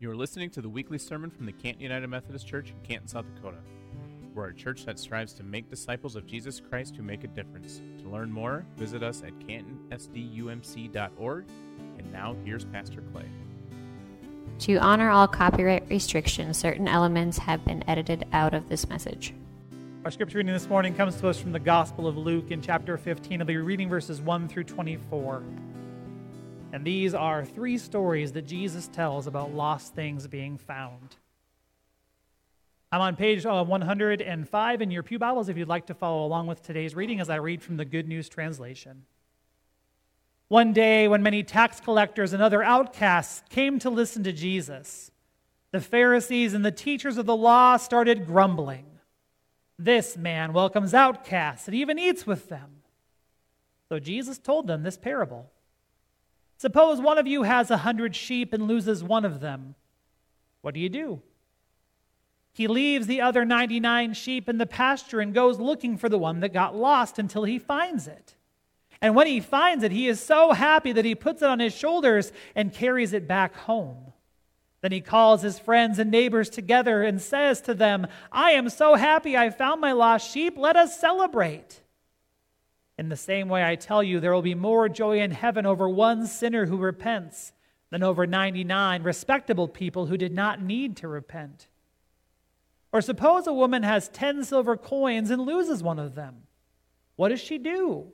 You are listening to the weekly sermon from the Canton United Methodist Church in Canton, South Dakota. We're a church that strives to make disciples of Jesus Christ who make a difference. To learn more, visit us at cantonsdumc.org. And now here's Pastor Clay. To honor all copyright restrictions, certain elements have been edited out of this message. Our scripture reading this morning comes to us from the Gospel of Luke in chapter 15. I'll be reading verses 1 through 24. And these are three stories that Jesus tells about lost things being found. I'm on page uh, 105 in your Pew Bibles if you'd like to follow along with today's reading as I read from the Good News Translation. One day, when many tax collectors and other outcasts came to listen to Jesus, the Pharisees and the teachers of the law started grumbling. This man welcomes outcasts and even eats with them. So Jesus told them this parable. Suppose one of you has a hundred sheep and loses one of them. What do you do? He leaves the other 99 sheep in the pasture and goes looking for the one that got lost until he finds it. And when he finds it, he is so happy that he puts it on his shoulders and carries it back home. Then he calls his friends and neighbors together and says to them, I am so happy I found my lost sheep. Let us celebrate. In the same way, I tell you, there will be more joy in heaven over one sinner who repents than over 99 respectable people who did not need to repent. Or suppose a woman has 10 silver coins and loses one of them. What does she do?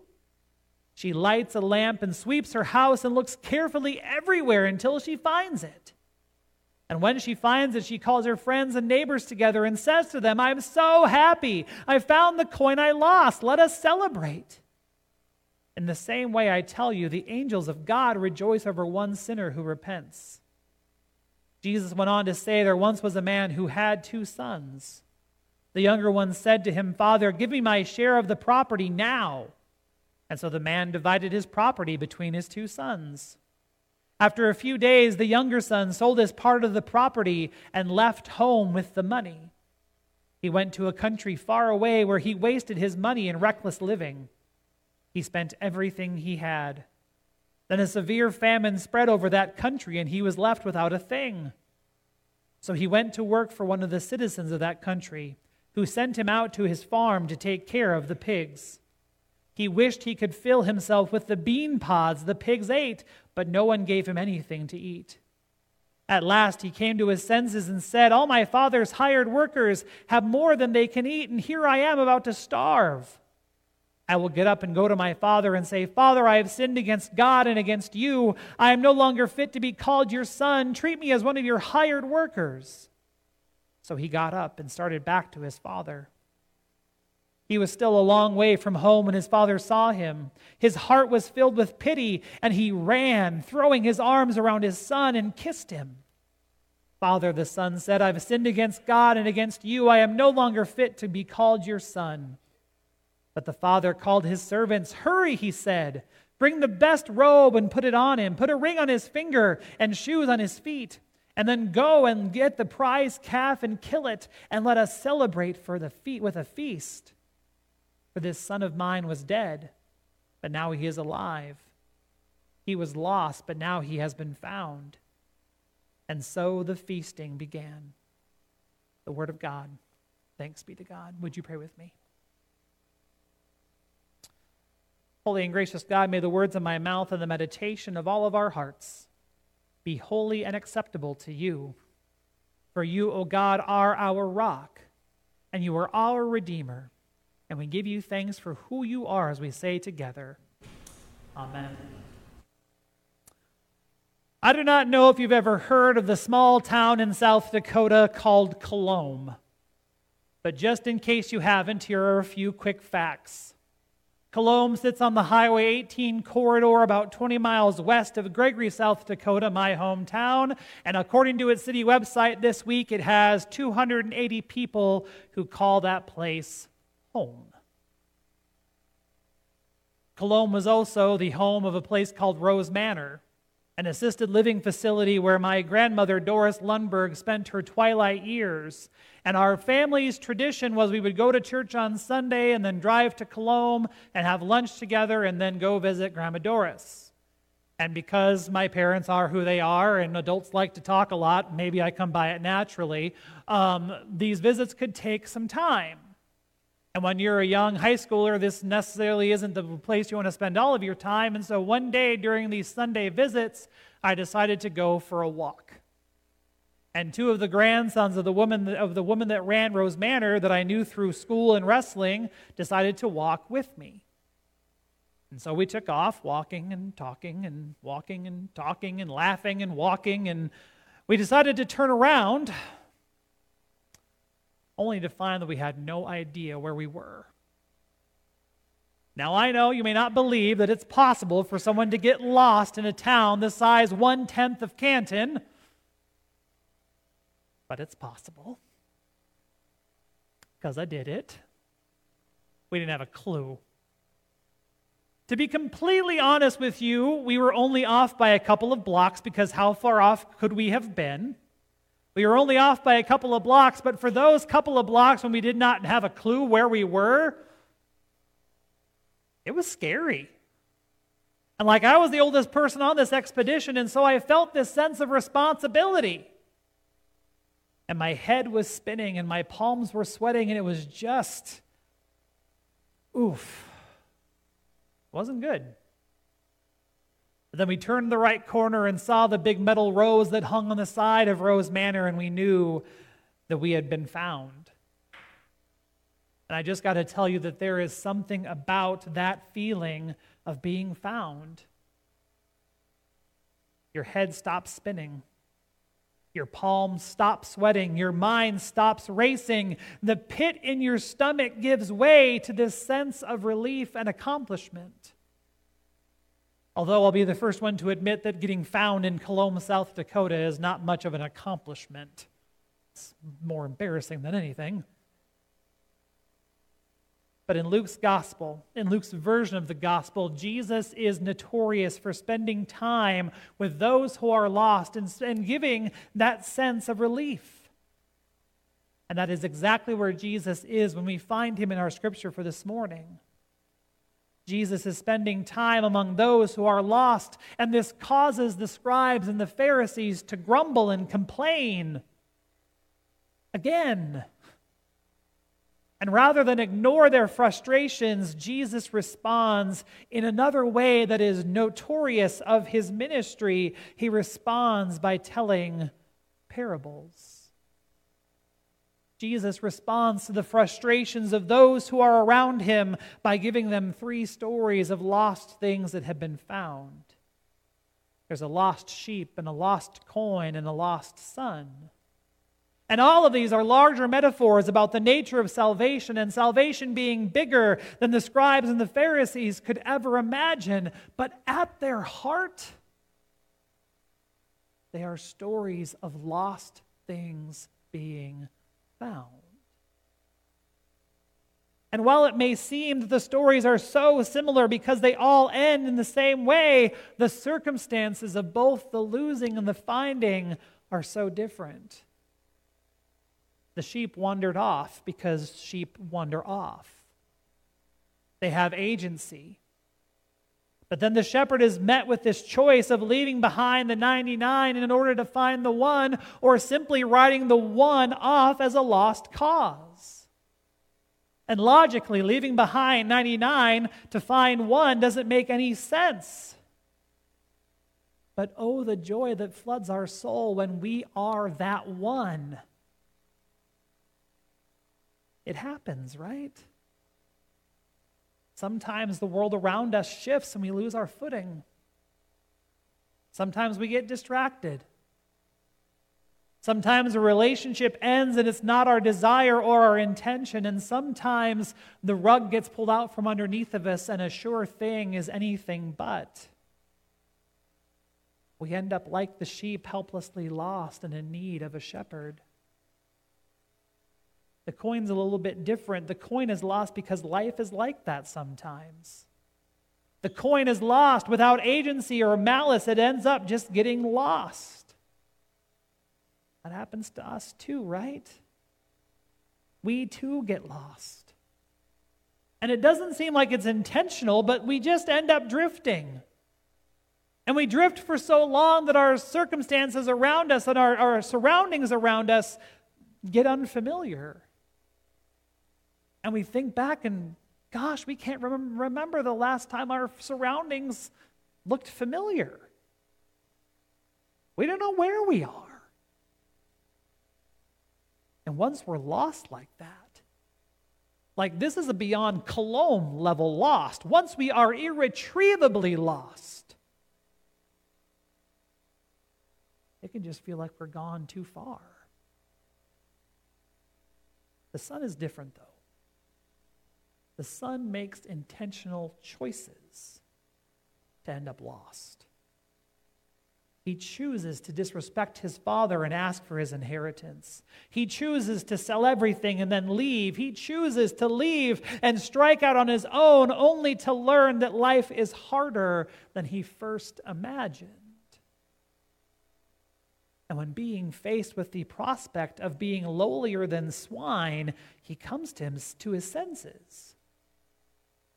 She lights a lamp and sweeps her house and looks carefully everywhere until she finds it. And when she finds it, she calls her friends and neighbors together and says to them, I'm so happy. I found the coin I lost. Let us celebrate. In the same way, I tell you, the angels of God rejoice over one sinner who repents. Jesus went on to say, There once was a man who had two sons. The younger one said to him, Father, give me my share of the property now. And so the man divided his property between his two sons. After a few days, the younger son sold his part of the property and left home with the money. He went to a country far away where he wasted his money in reckless living. He spent everything he had. Then a severe famine spread over that country, and he was left without a thing. So he went to work for one of the citizens of that country, who sent him out to his farm to take care of the pigs. He wished he could fill himself with the bean pods the pigs ate, but no one gave him anything to eat. At last he came to his senses and said, All my father's hired workers have more than they can eat, and here I am about to starve. I will get up and go to my father and say, Father, I have sinned against God and against you. I am no longer fit to be called your son. Treat me as one of your hired workers. So he got up and started back to his father. He was still a long way from home when his father saw him. His heart was filled with pity, and he ran, throwing his arms around his son, and kissed him. Father, the son said, I've sinned against God and against you. I am no longer fit to be called your son. But the father called his servants. Hurry, he said. Bring the best robe and put it on him. Put a ring on his finger and shoes on his feet. And then go and get the prize calf and kill it, and let us celebrate for the feet with a feast. For this son of mine was dead, but now he is alive. He was lost, but now he has been found. And so the feasting began. The word of God. Thanks be to God. Would you pray with me? Holy and gracious God, may the words of my mouth and the meditation of all of our hearts be holy and acceptable to you. For you, O God, are our rock, and you are our Redeemer. And we give you thanks for who you are as we say together, Amen. I do not know if you've ever heard of the small town in South Dakota called Colome. But just in case you haven't, here are a few quick facts. Colome sits on the Highway 18 corridor about 20 miles west of Gregory, South Dakota, my hometown. And according to its city website this week, it has 280 people who call that place home. Colome was also the home of a place called Rose Manor, an assisted living facility where my grandmother, Doris Lundberg, spent her twilight years. And our family's tradition was we would go to church on Sunday and then drive to Colome and have lunch together and then go visit Grandma Doris. And because my parents are who they are and adults like to talk a lot, maybe I come by it naturally, um, these visits could take some time. And when you're a young high schooler, this necessarily isn't the place you want to spend all of your time. And so one day during these Sunday visits, I decided to go for a walk. And two of the grandsons of the woman of the woman that ran Rose Manor that I knew through school and wrestling decided to walk with me. And so we took off walking and talking and walking and talking and laughing and walking and we decided to turn around only to find that we had no idea where we were. Now, I know you may not believe that it's possible for someone to get lost in a town the size one tenth of Canton, but it's possible. Because I did it. We didn't have a clue. To be completely honest with you, we were only off by a couple of blocks because how far off could we have been? We were only off by a couple of blocks, but for those couple of blocks when we did not have a clue where we were, it was scary. And like I was the oldest person on this expedition, and so I felt this sense of responsibility. And my head was spinning, and my palms were sweating, and it was just, oof. It wasn't good. Then we turned the right corner and saw the big metal rose that hung on the side of Rose Manor, and we knew that we had been found. And I just got to tell you that there is something about that feeling of being found. Your head stops spinning. Your palms stop sweating. Your mind stops racing. The pit in your stomach gives way to this sense of relief and accomplishment. Although I'll be the first one to admit that getting found in Colome, South Dakota is not much of an accomplishment. It's more embarrassing than anything. But in Luke's gospel, in Luke's version of the gospel, Jesus is notorious for spending time with those who are lost and, and giving that sense of relief. And that is exactly where Jesus is when we find him in our scripture for this morning. Jesus is spending time among those who are lost, and this causes the scribes and the Pharisees to grumble and complain. Again. And rather than ignore their frustrations, Jesus responds in another way that is notorious of his ministry. He responds by telling parables. Jesus responds to the frustrations of those who are around him by giving them three stories of lost things that have been found. There's a lost sheep, and a lost coin, and a lost son. And all of these are larger metaphors about the nature of salvation, and salvation being bigger than the scribes and the Pharisees could ever imagine. But at their heart, they are stories of lost things being found. And while it may seem that the stories are so similar because they all end in the same way, the circumstances of both the losing and the finding are so different. The sheep wandered off because sheep wander off. They have agency. But then the shepherd is met with this choice of leaving behind the 99 in order to find the one, or simply writing the one off as a lost cause. And logically, leaving behind 99 to find one doesn't make any sense. But oh, the joy that floods our soul when we are that one. It happens, right? Sometimes the world around us shifts and we lose our footing. Sometimes we get distracted. Sometimes a relationship ends and it's not our desire or our intention. And sometimes the rug gets pulled out from underneath of us and a sure thing is anything but. We end up like the sheep, helplessly lost and in need of a shepherd. The coin's a little bit different. The coin is lost because life is like that sometimes. The coin is lost without agency or malice, it ends up just getting lost. That happens to us too, right? We too get lost. And it doesn't seem like it's intentional, but we just end up drifting. And we drift for so long that our circumstances around us and our, our surroundings around us get unfamiliar. And we think back and, gosh, we can't rem- remember the last time our surroundings looked familiar. We don't know where we are. And once we're lost like that, like this is a beyond Colome level lost. Once we are irretrievably lost, it can just feel like we're gone too far. The son is different, though. The Son makes intentional choices to end up lost. He chooses to disrespect his father and ask for his inheritance. He chooses to sell everything and then leave. He chooses to leave and strike out on his own only to learn that life is harder than he first imagined. And when being faced with the prospect of being lowlier than swine, he comes to, him, to his senses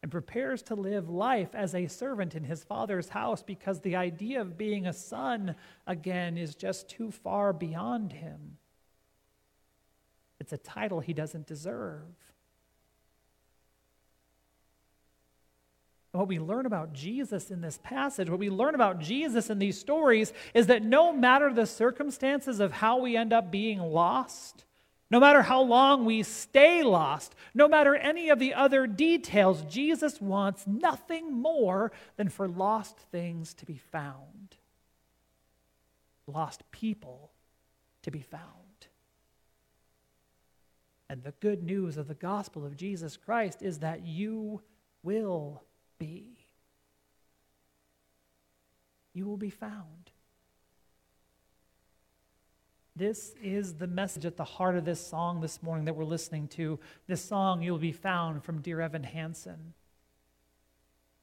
and prepares to live life as a servant in his father's house because the idea of being a son again is just too far beyond him. It's a title he doesn't deserve. And what we learn about Jesus in this passage, what we learn about Jesus in these stories, is that no matter the circumstances of how we end up being lost, no matter how long we stay lost, no matter any of the other details, Jesus wants nothing more than for lost things to be found, lost people to be found. And the good news of the gospel of Jesus Christ is that you will be. You will be found. This is the message at the heart of this song this morning that we're listening to. This song, You'll Be Found, from Dear Evan Hansen.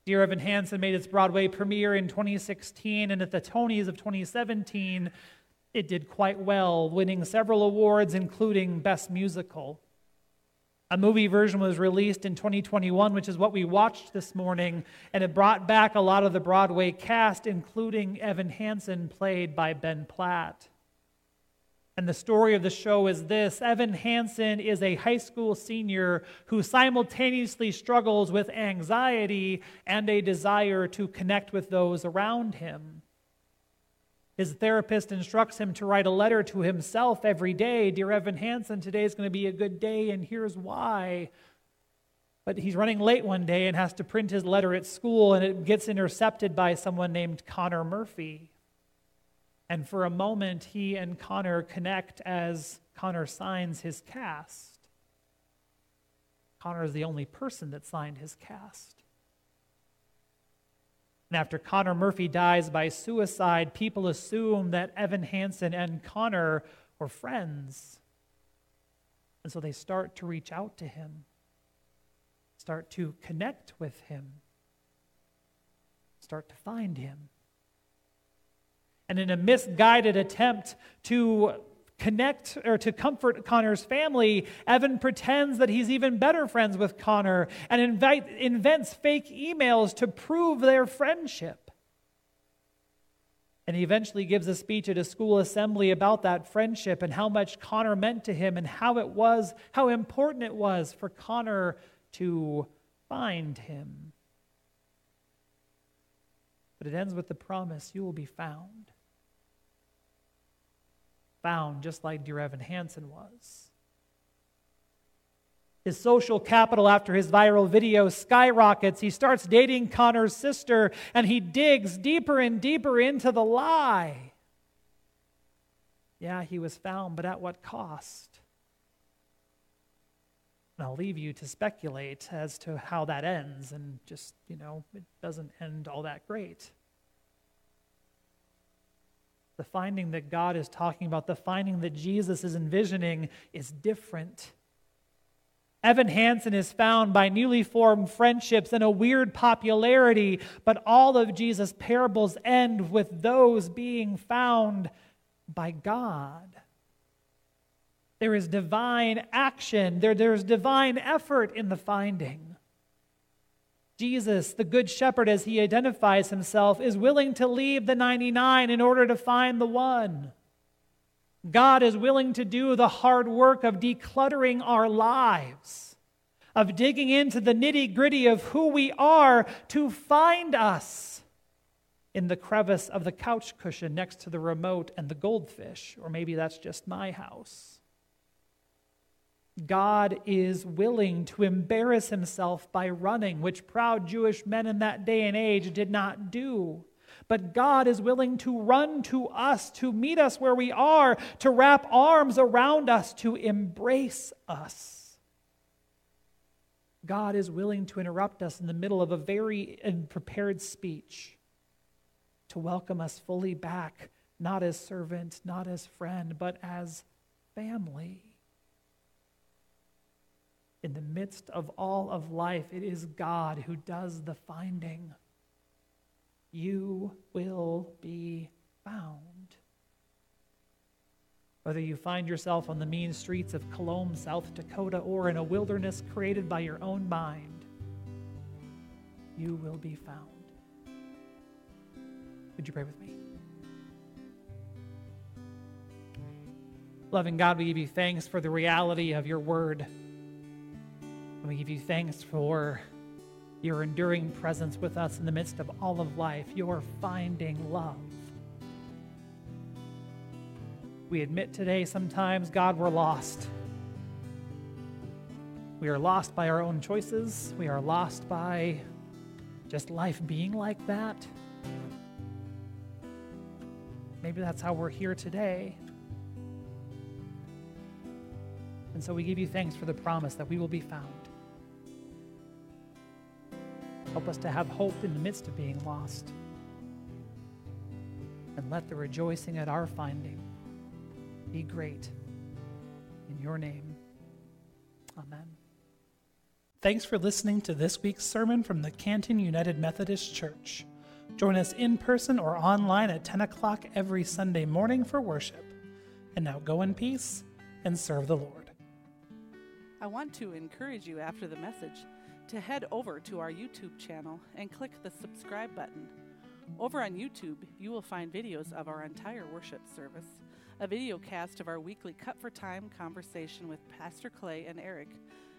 Dear Evan Hansen made its Broadway premiere in 2016, and at the Tonys of 2017, it did quite well, winning several awards, including Best Musical. A movie version was released in 2021, which is what we watched this morning, and it brought back a lot of the Broadway cast, including Evan Hansen, played by Ben Platt. And the story of the show is this Evan Hansen is a high school senior who simultaneously struggles with anxiety and a desire to connect with those around him. His therapist instructs him to write a letter to himself every day Dear Evan Hansen, today is going to be a good day, and here's why. But he's running late one day and has to print his letter at school, and it gets intercepted by someone named Connor Murphy. And for a moment, he and Connor connect as Connor signs his cast. Connor is the only person that signed his cast. And after Connor Murphy dies by suicide, people assume that Evan Hansen and Connor were friends. And so they start to reach out to him, start to connect with him, start to find him. And in a misguided attempt to connect or to comfort Connor's family, Evan pretends that he's even better friends with Connor and invite, invents fake emails to prove their friendship. And he eventually gives a speech at a school assembly about that friendship and how much Connor meant to him and how it was, how important it was for Connor to find him. But it ends with the promise you will be found found, just like Dear Evan Hansen was. His social capital after his viral video skyrockets. He starts dating Connor's sister and he digs deeper and deeper into the lie. Yeah, he was found, but at what cost? And I'll leave you to speculate as to how that ends, and just, you know, it doesn't end all that great the finding that God is talking about, the finding that Jesus is envisioning, is different. Evan Hansen is found by newly formed friendships and a weird popularity, but all of Jesus' parables end with those being found by God. There is divine action, there, there's divine effort in the finding. Jesus, the Good Shepherd, as he identifies himself, is willing to leave the 99 in order to find the one. God is willing to do the hard work of decluttering our lives, of digging into the nitty gritty of who we are to find us in the crevice of the couch cushion next to the remote and the goldfish, or maybe that's just my house. God is willing to embarrass himself by running, which proud Jewish men in that day and age did not do. But God is willing to run to us, to meet us where we are, to wrap arms around us, to embrace us. God is willing to interrupt us in the middle of a very prepared speech, to welcome us fully back, not as servant, not as friend, but as family in the midst of all of life, it is God who does the finding. You will be found. Whether you find yourself on the mean streets of Colome, South Dakota, or in a wilderness created by your own mind, you will be found. Would you pray with me? Loving God, we give you thanks for the reality of your word. We give you thanks for your enduring presence with us in the midst of all of life, your finding love. We admit today sometimes, God, we're lost. We are lost by our own choices. We are lost by just life being like that. Maybe that's how we're here today. And so we give you thanks for the promise that we will be found. Help us to have hope in the midst of being lost. And let the rejoicing at our finding be great. In your name, amen. Thanks for listening to this week's sermon from the Canton United Methodist Church. Join us in person or online at 10 o'clock every Sunday morning for worship. And now go in peace and serve the Lord. I want to encourage you after the message to head over to our YouTube channel and click the subscribe button. Over on YouTube, you will find videos of our entire worship service, a video cast of our weekly Cut for Time conversation with Pastor Clay and Eric,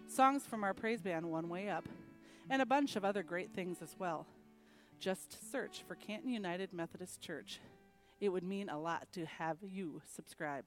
songs from our praise band One Way Up, and a bunch of other great things as well. Just search for Canton United Methodist Church. It would mean a lot to have you subscribe.